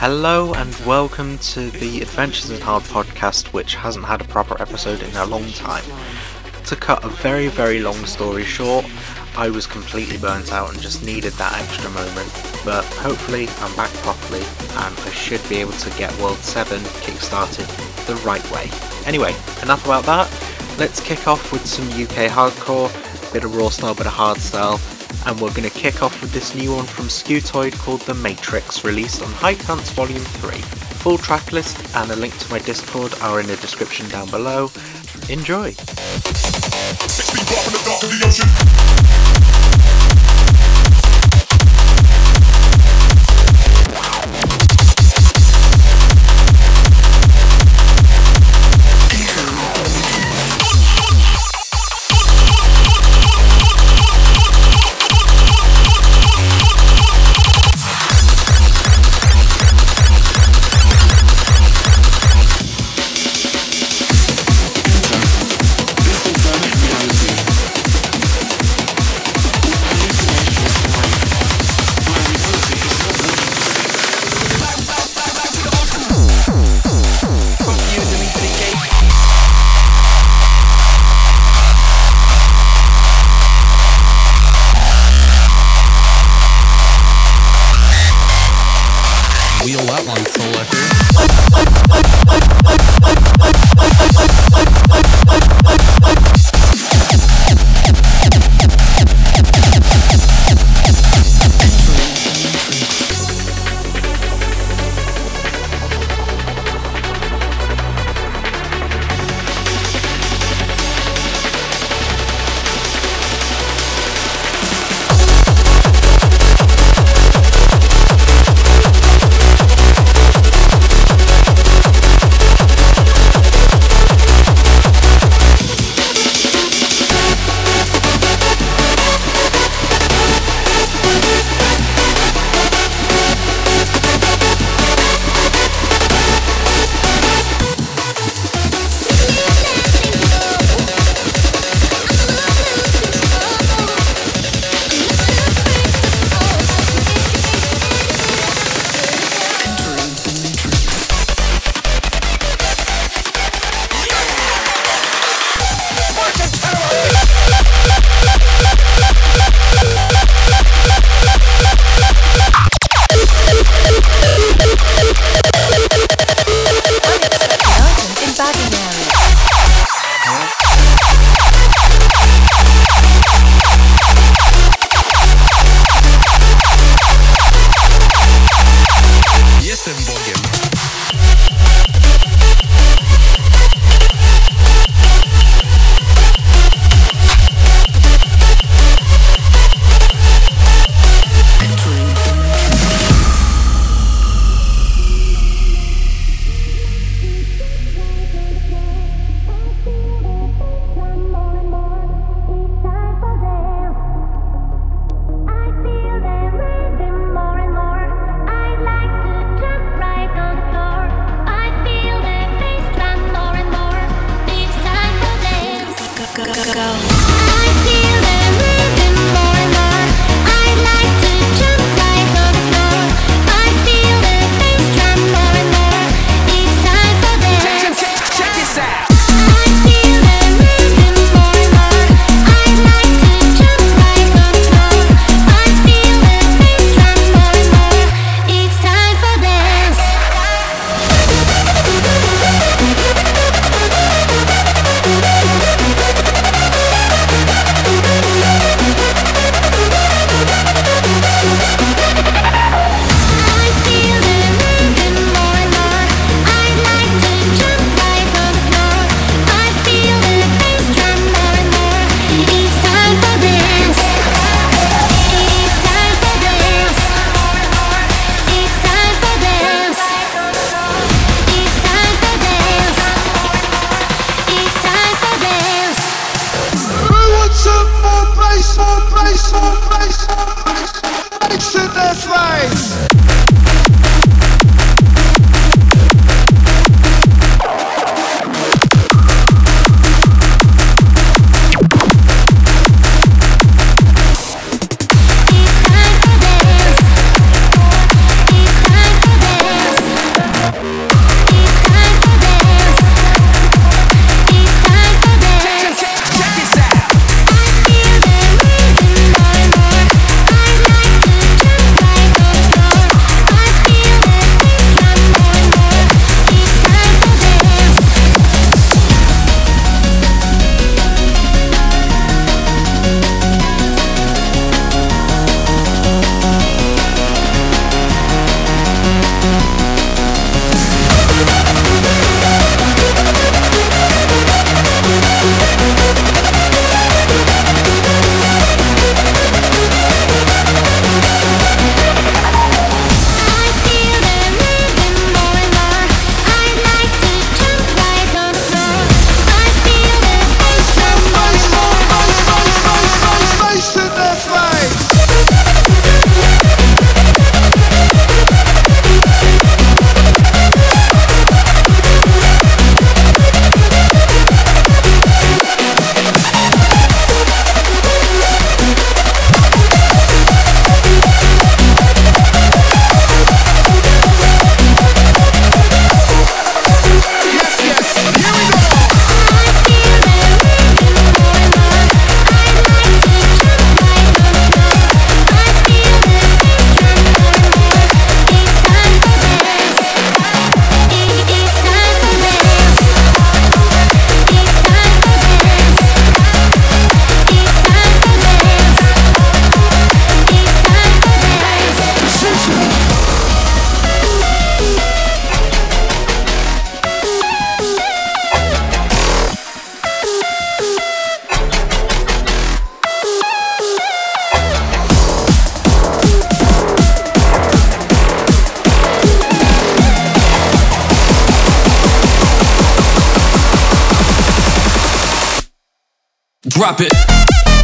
Hello and welcome to the Adventures in Hard podcast, which hasn't had a proper episode in a long time. To cut a very, very long story short, I was completely burnt out and just needed that extra moment. But hopefully, I'm back properly and I should be able to get World 7 kickstarted the right way. Anyway, enough about that. Let's kick off with some UK hardcore, bit of raw style, bit of hard style, and we're going to kick off with this new one from Scutoid called The Matrix, released on Hi Tance Volume 3. Full track list and a link to my Discord are in the description down below. Enjoy! Drop it.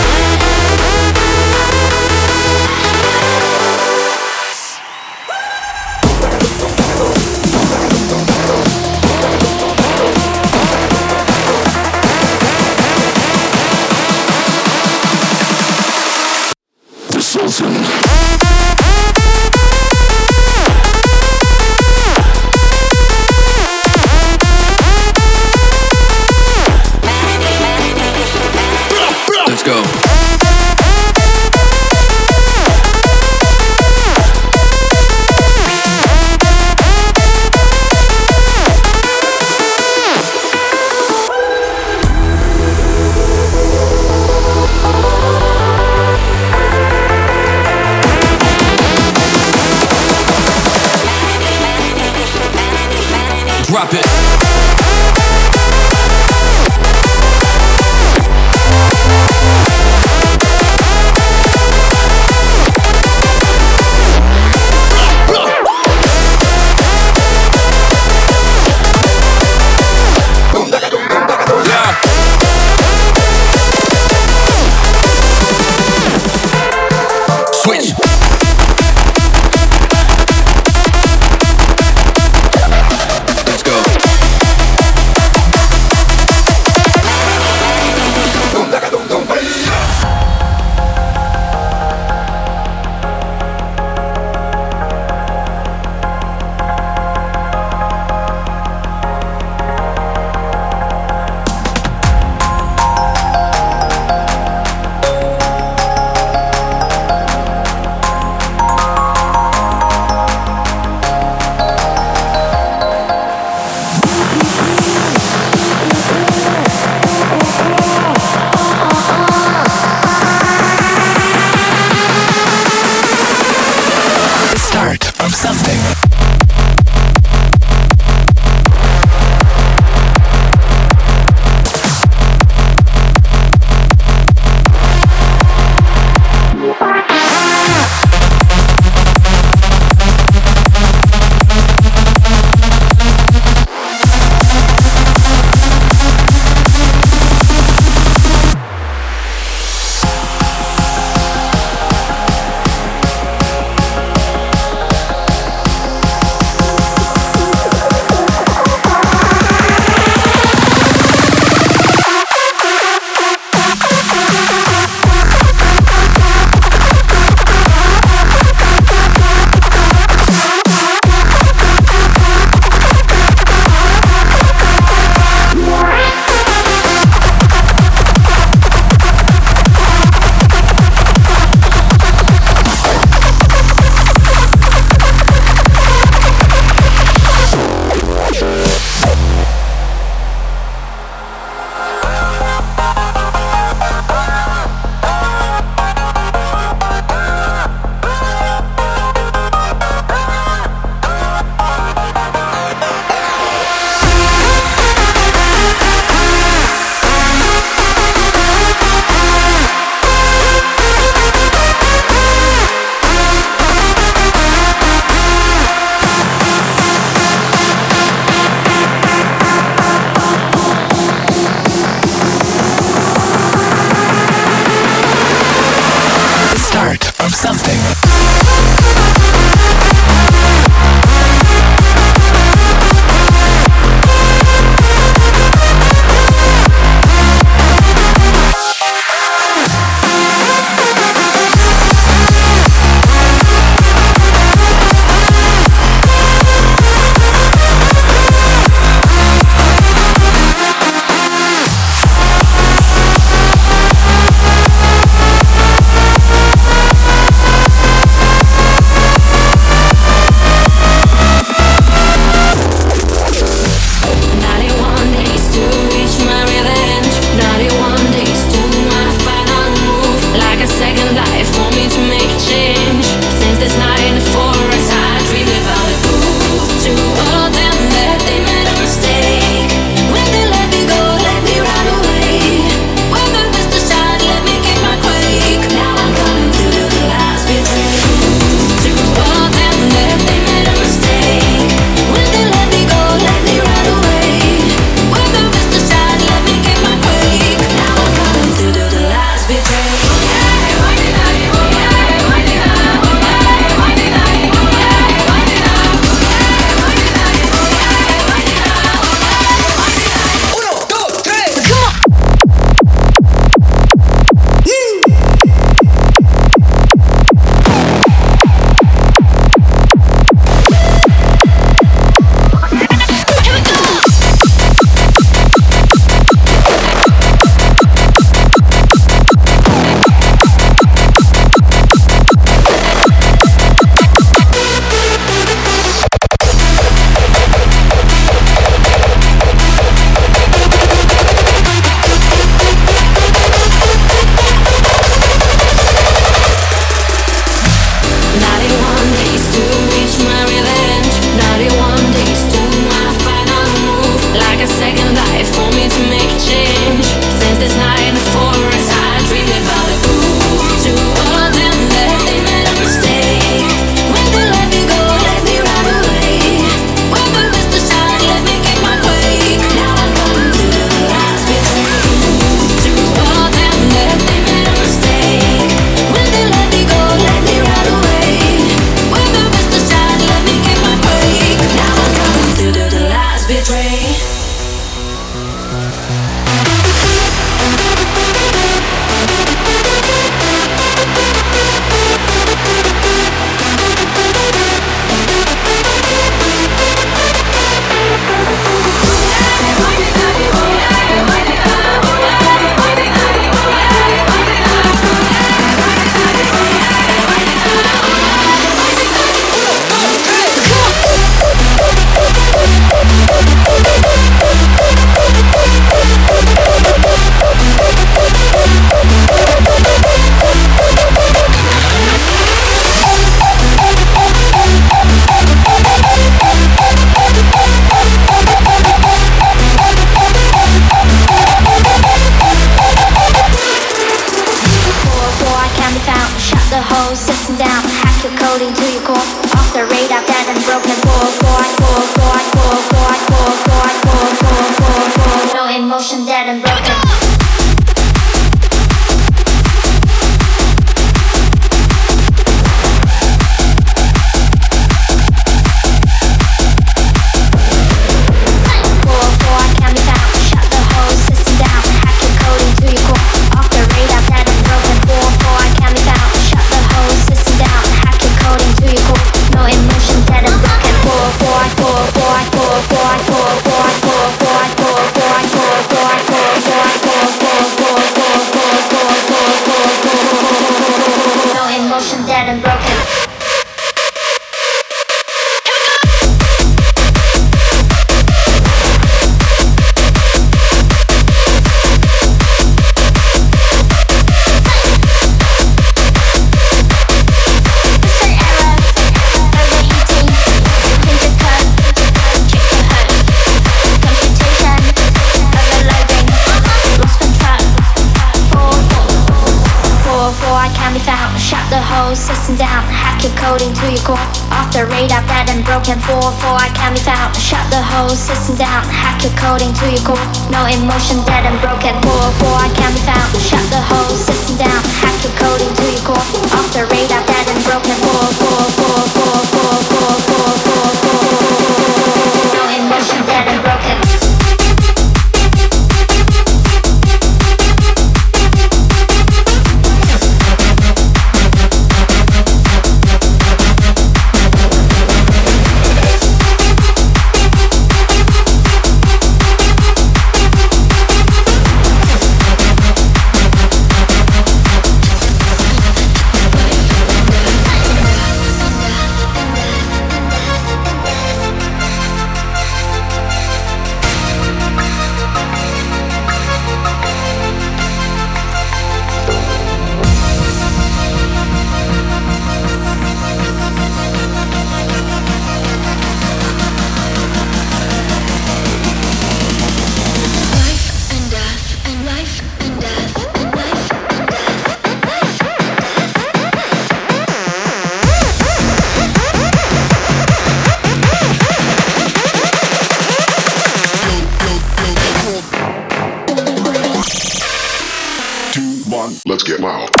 Let's get loud.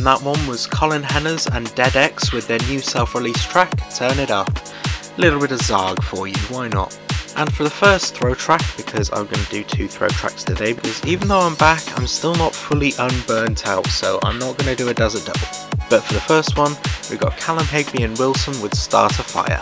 And that one was Colin Hennerz and Dead X with their new self released track, Turn It Up. A little bit of Zarg for you, why not? And for the first throw track, because I'm going to do two throw tracks today, because even though I'm back, I'm still not fully unburnt out, so I'm not going to do a desert double. But for the first one, we got Callum Higby and WILSXN with Start a Fire.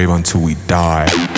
Rave until we die.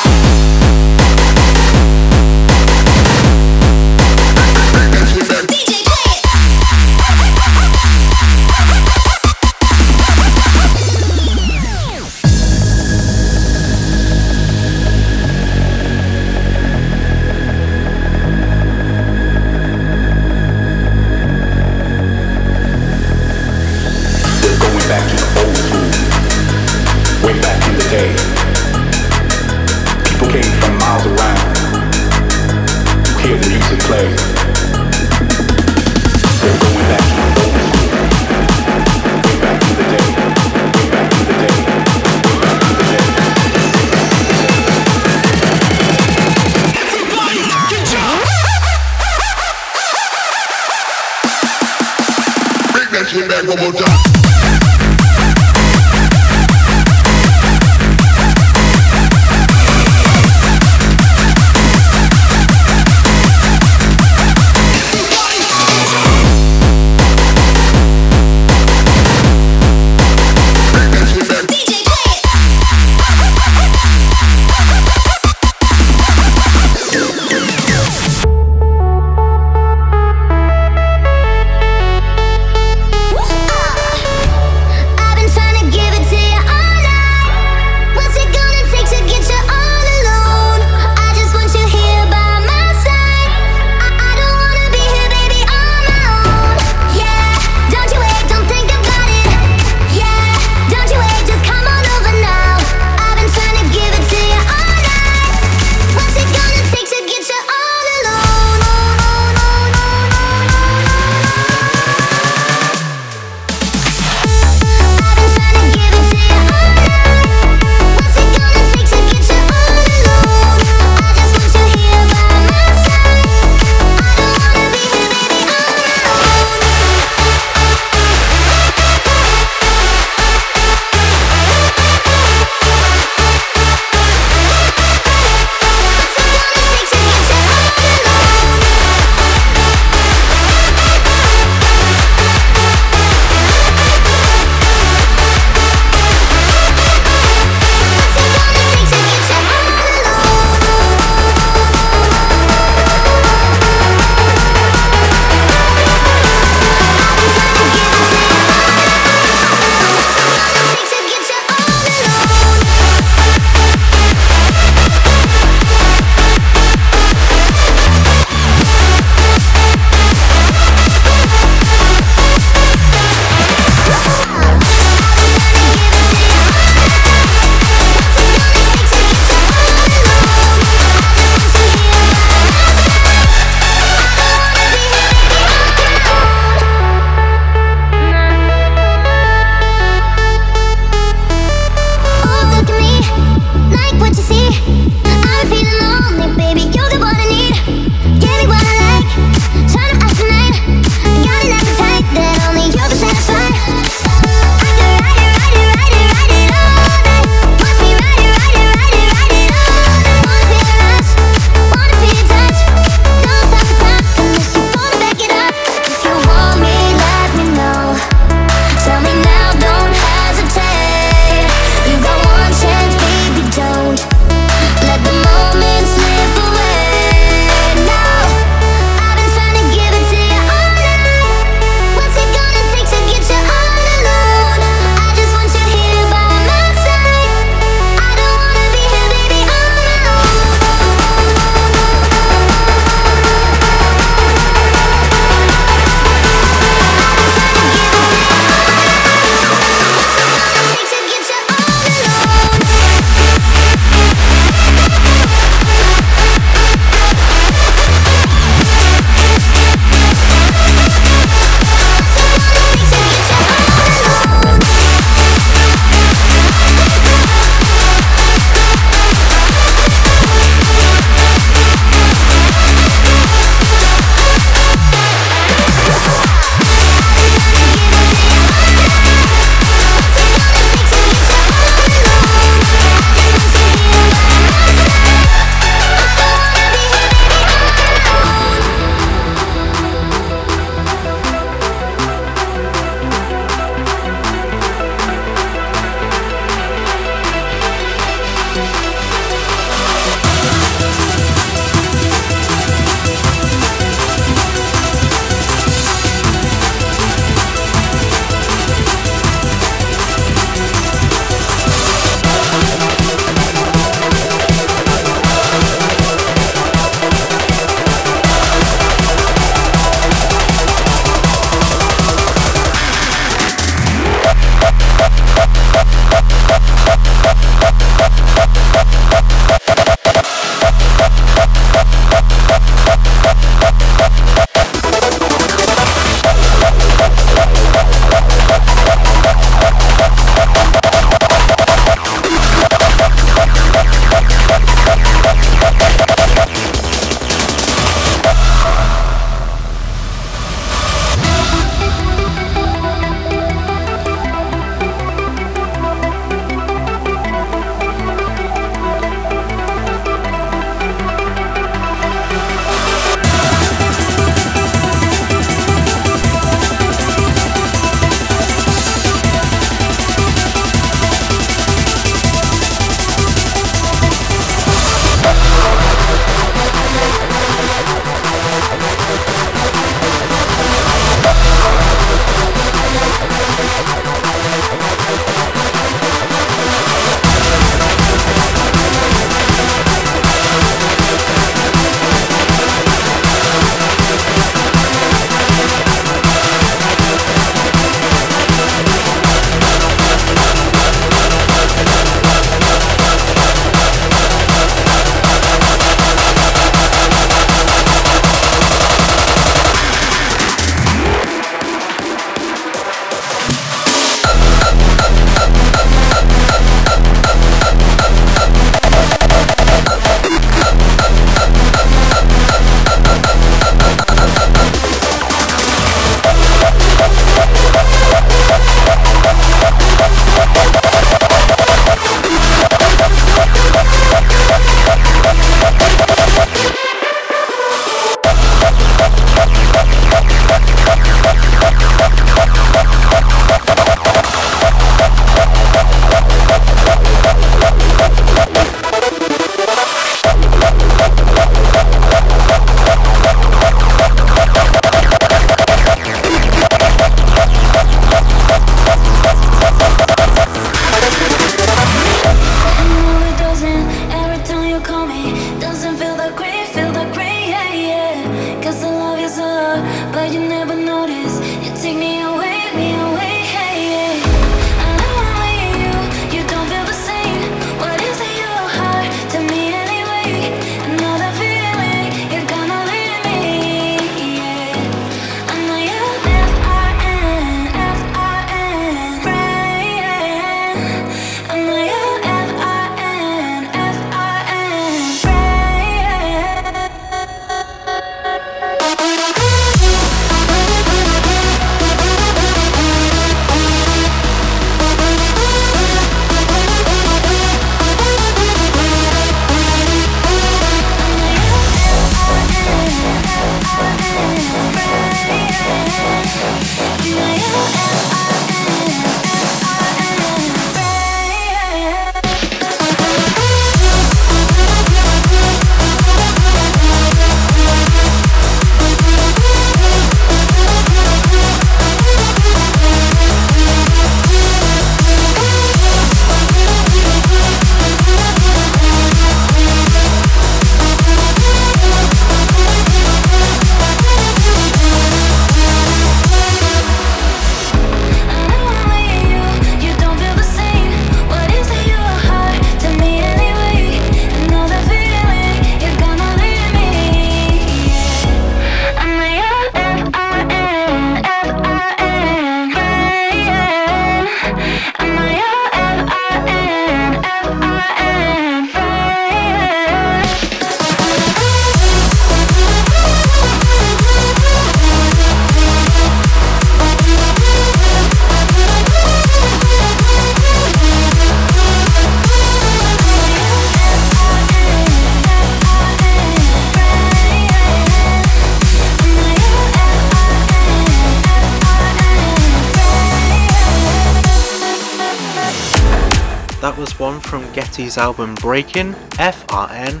one from Getty's album *BREVKIN* FRN,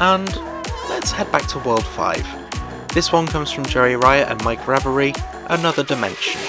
and let's head back to World 5. This one comes from Joey Riot and Mike Ravery, Another Dimension.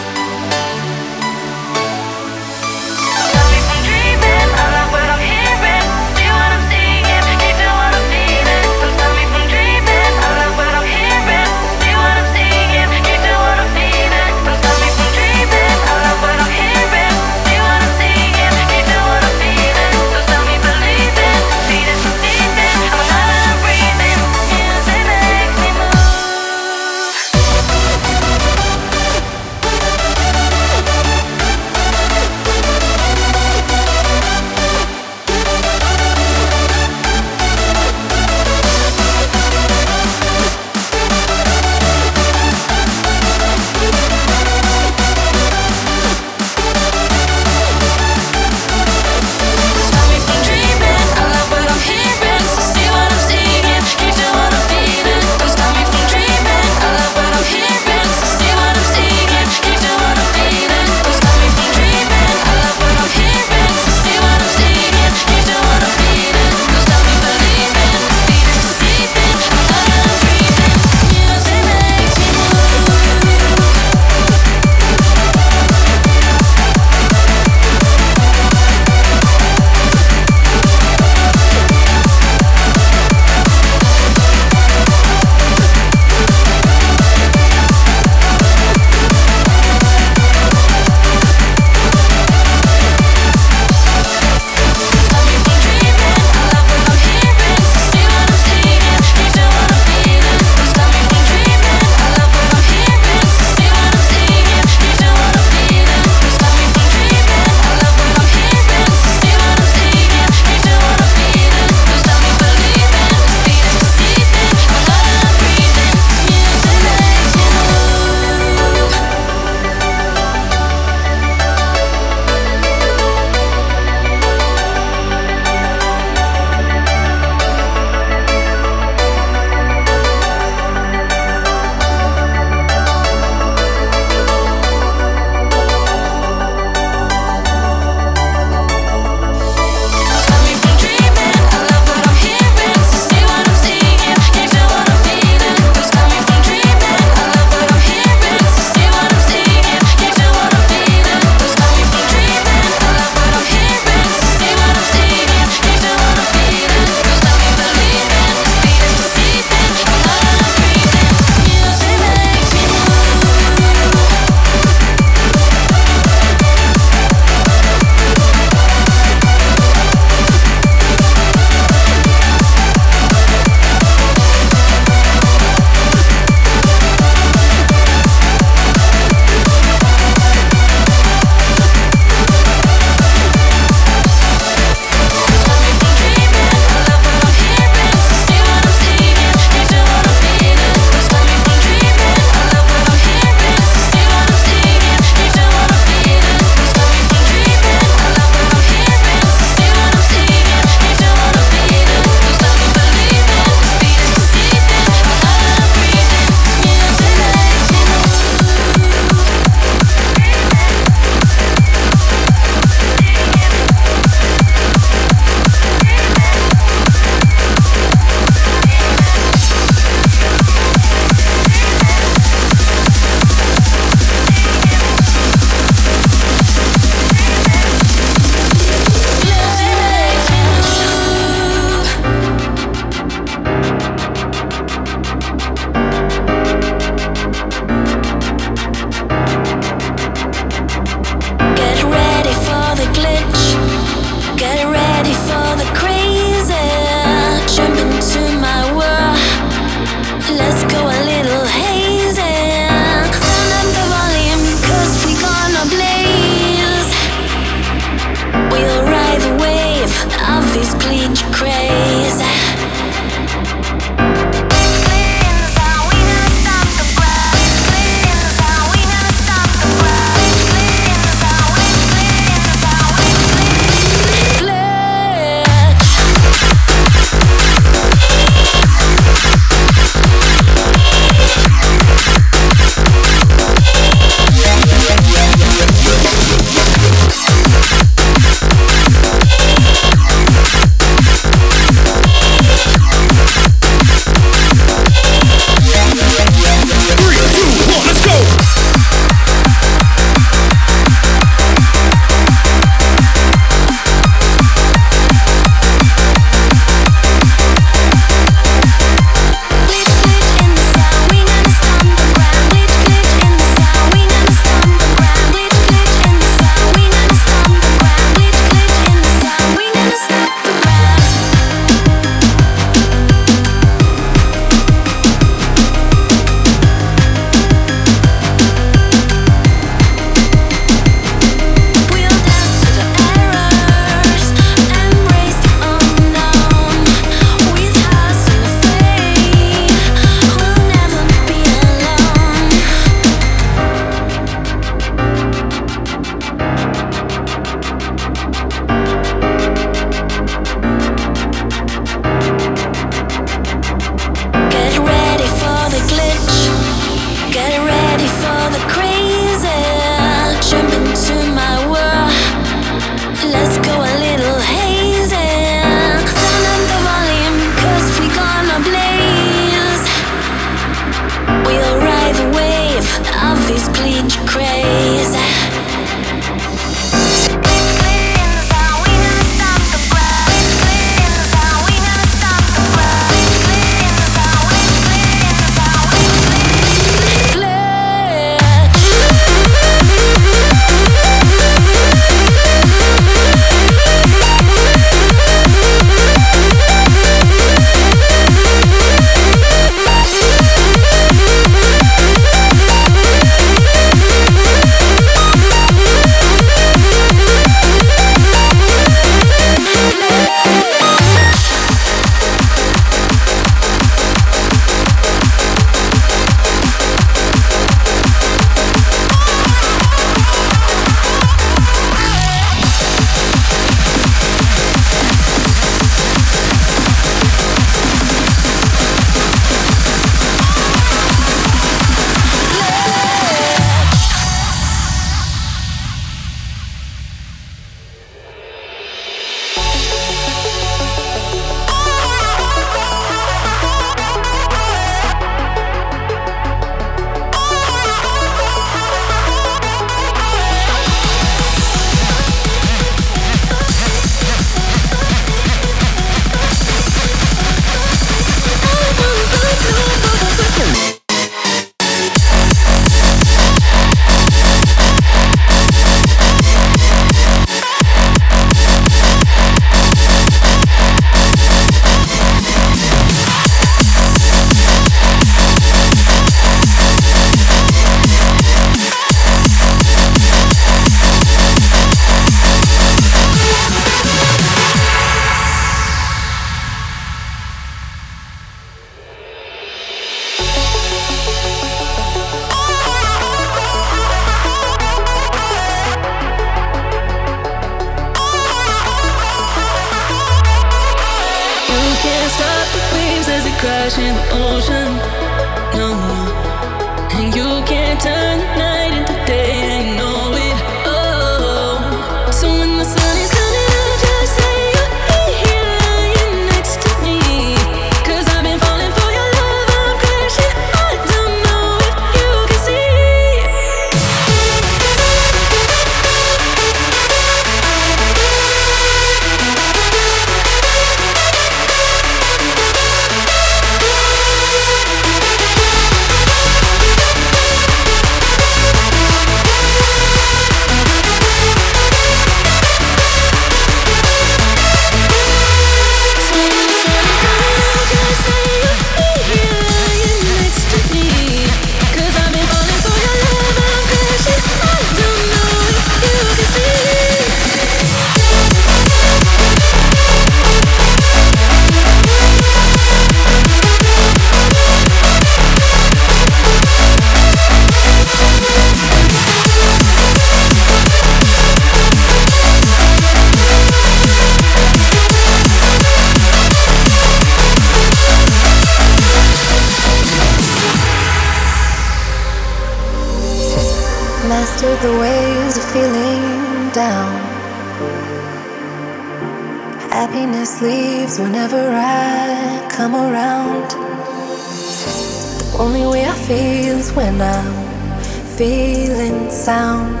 feeling sound,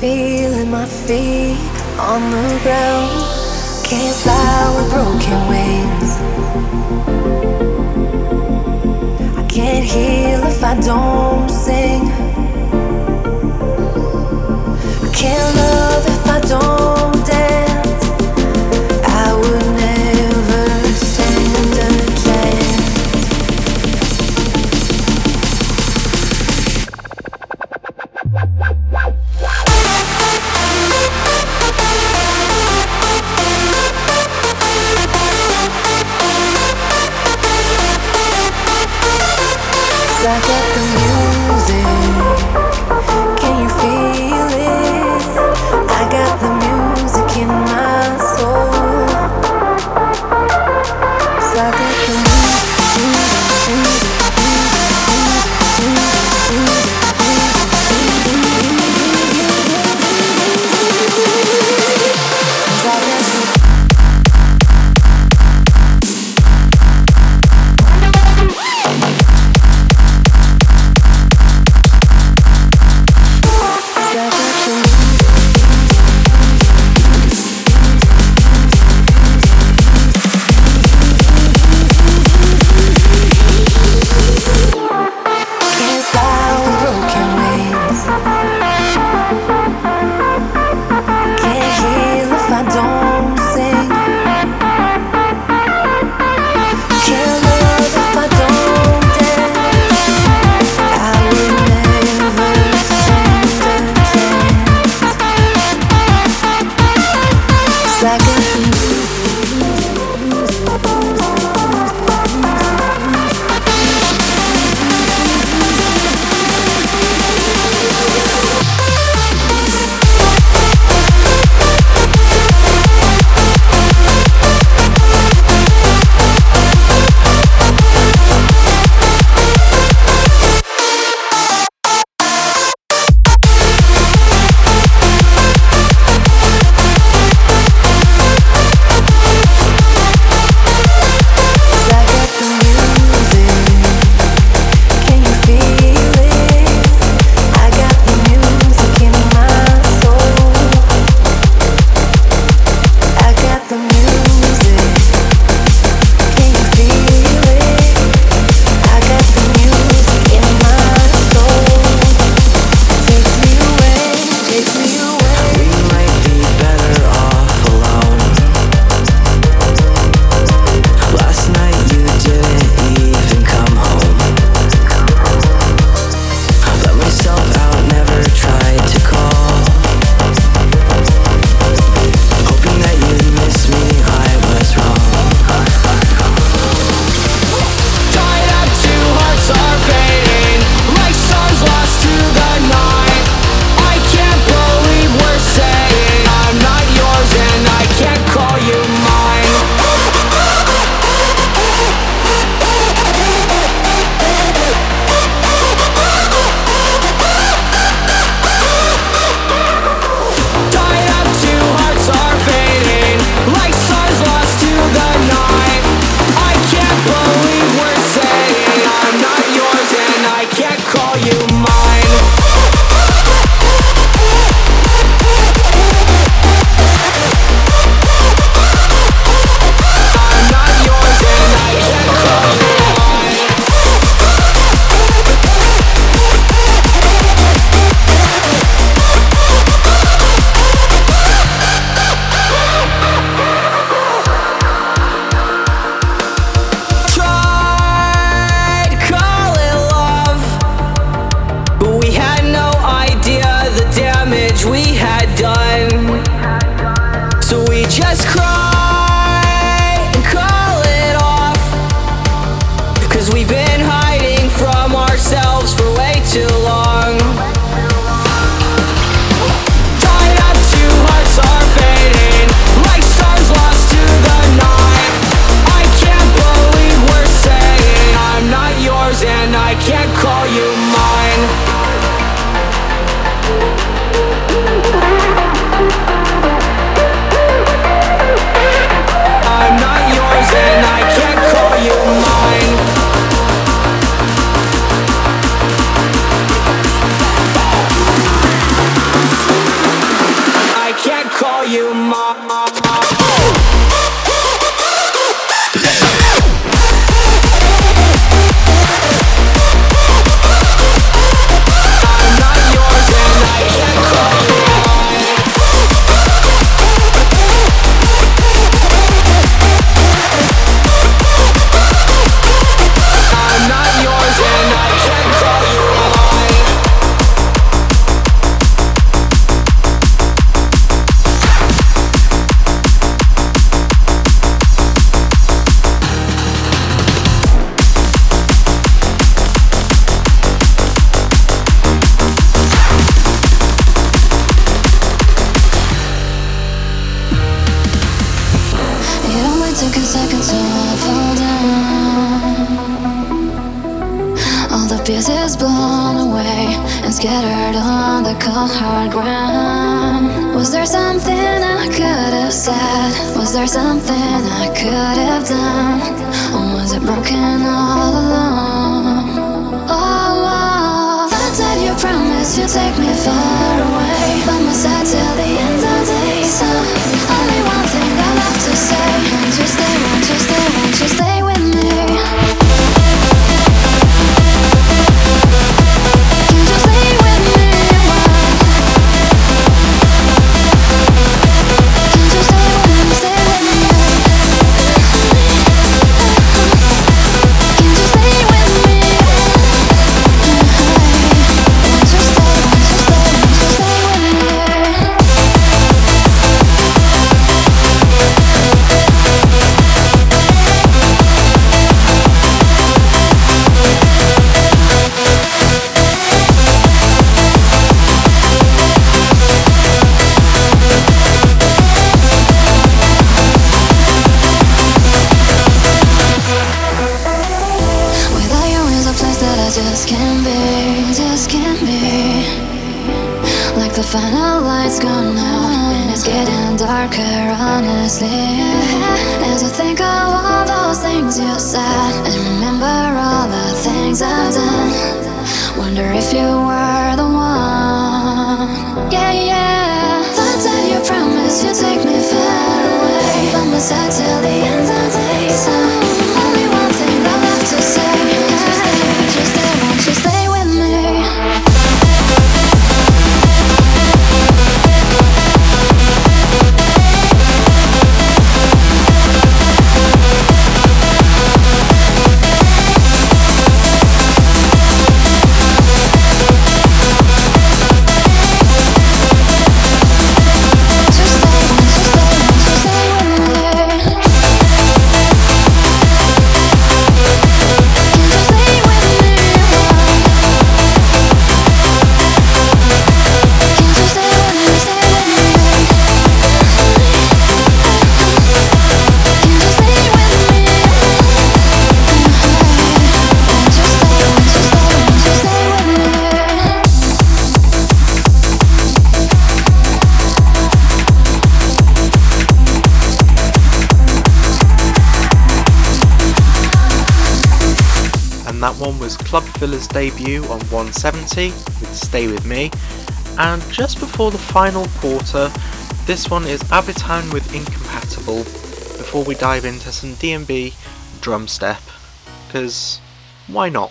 feeling my feet on the ground. Can't fly with broken wings. I can't heal if I don't sing. I can't love. Villa's debut on 170 with Stay With Me, and just before the final quarter, this one is Abitown with Incompatible, before we dive into some DNB drum step, because why not?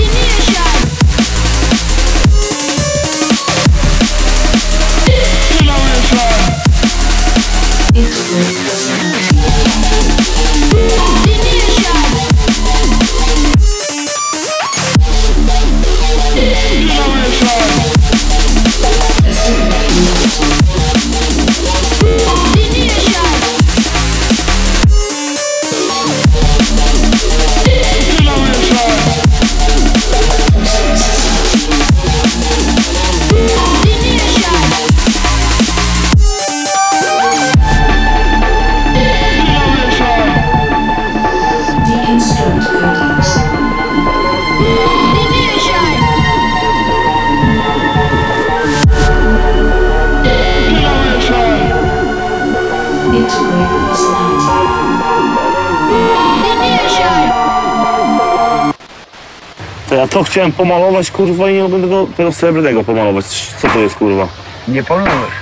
To chciałem pomalować, kurwa, i nie mogę tego, tego srebrnego pomalować. Co to jest, kurwa? Nie pomylisz.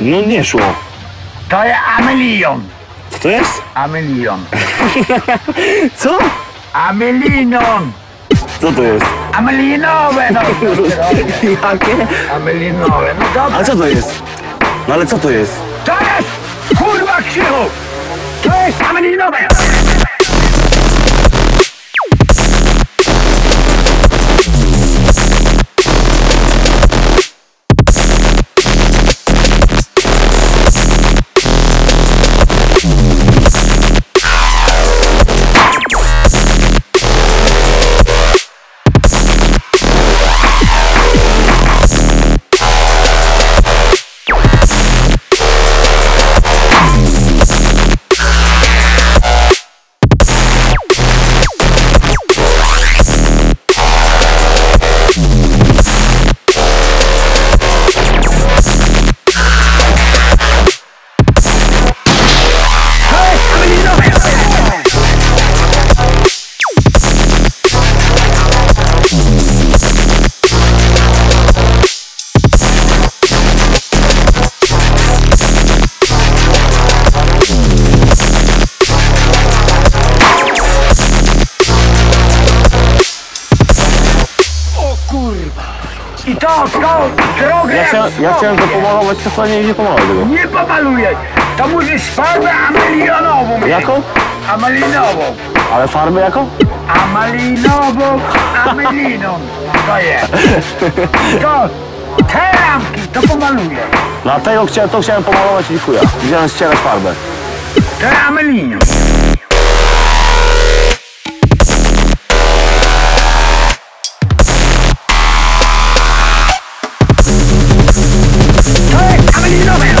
No nie szło. To jest amelion. Co to jest? Amelion. Co? Amelinon. Co to jest? Amelinowe, no. Jakie? Amelinowe, no dobra. A co to jest? No ale co to jest? To jest, kurwa, krzychu. To jest amelinowe. To nie, nie pomaluję tego. Nie pomaluję. To musisz farbę amelionową mieć. Jaką? Amelinową. Ale farbę jaką? Amalinową ameliną. To jest. To, te lampki to pomaluję. Dlatego chciałem, to chciałem pomalować i chuja. Wziąłem ścierać farbę. Te amelinią. To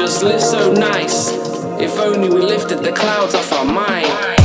just live so nice. If only we lifted the clouds off our mind.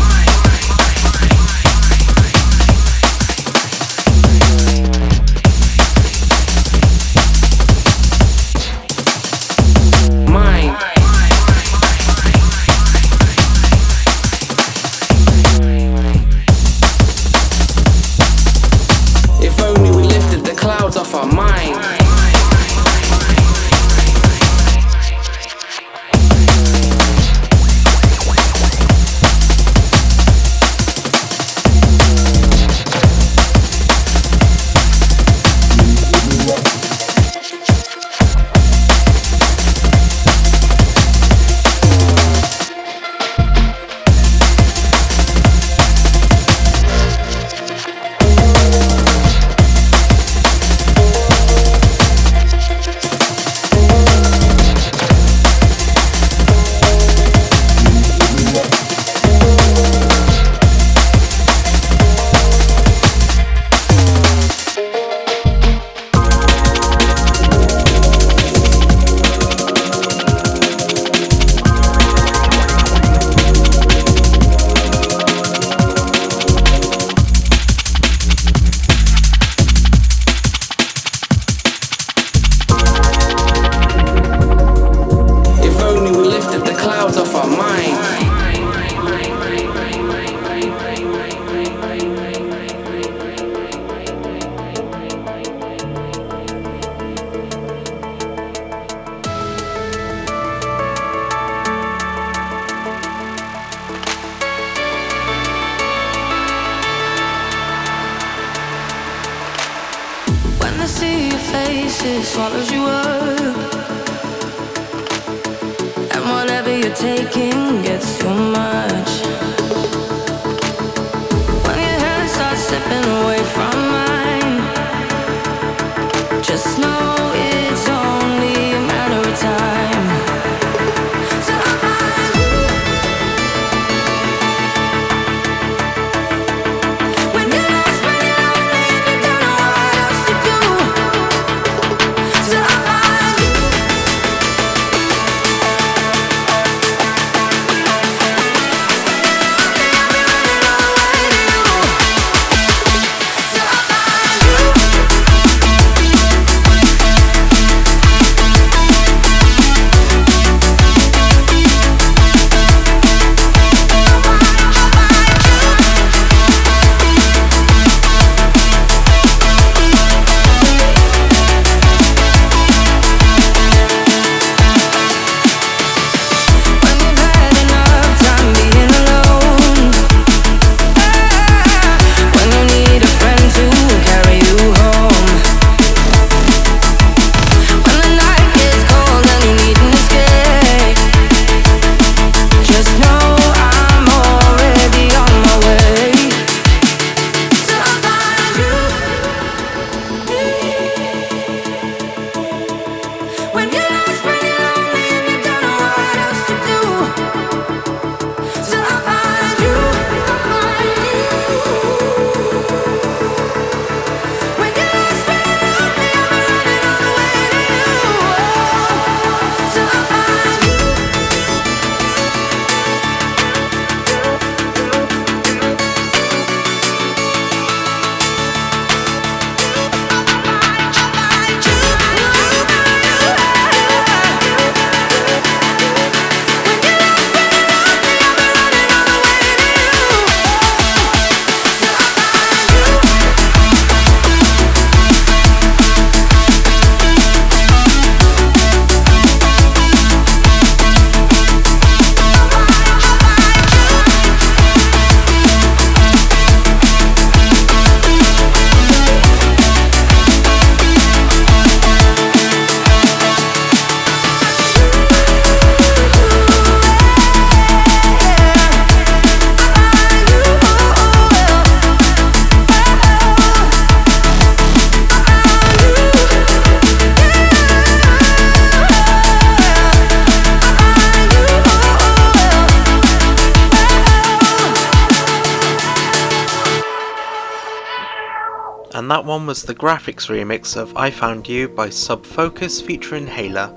The Grafix remix of I Found You by Sub Focus featuring Hayla.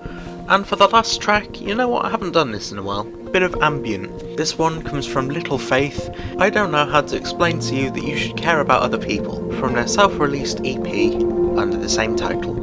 And for the last track, you know what, I haven't done this in a while. Bit of ambient. This one comes from Little Faith. I don't know how to explain to you that you should care about other people, from their self released EP under the same title.